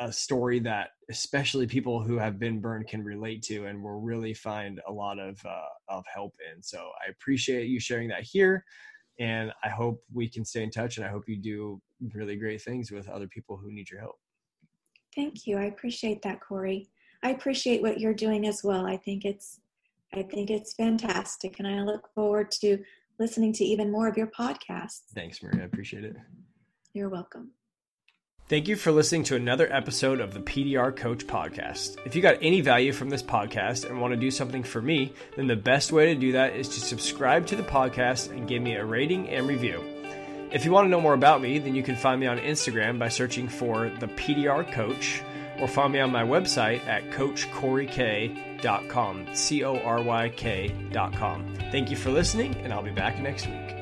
a story that especially people who have been burned can relate to and will really find a lot of uh, of help in so i appreciate you sharing that here and i hope we can stay in touch and i hope you do really great things with other people who need your help Thank you. I appreciate that, Cory. I appreciate what you're doing as well. I think it's I think it's fantastic and I look forward to listening to even more of your podcasts. thanks maria i appreciate it You're welcome. Thank you for listening to another episode of the PDR Coach Podcast. If you got any value from this podcast and want to do something for me, then the best way to do that is to subscribe to the podcast and give me a rating and review. If you want to know more about me, then you can find me on Instagram by searching for the PDR Coach or find me on my website at coachcoryk.com, C O R Y K.com. Thank you for listening, and I'll be back next week.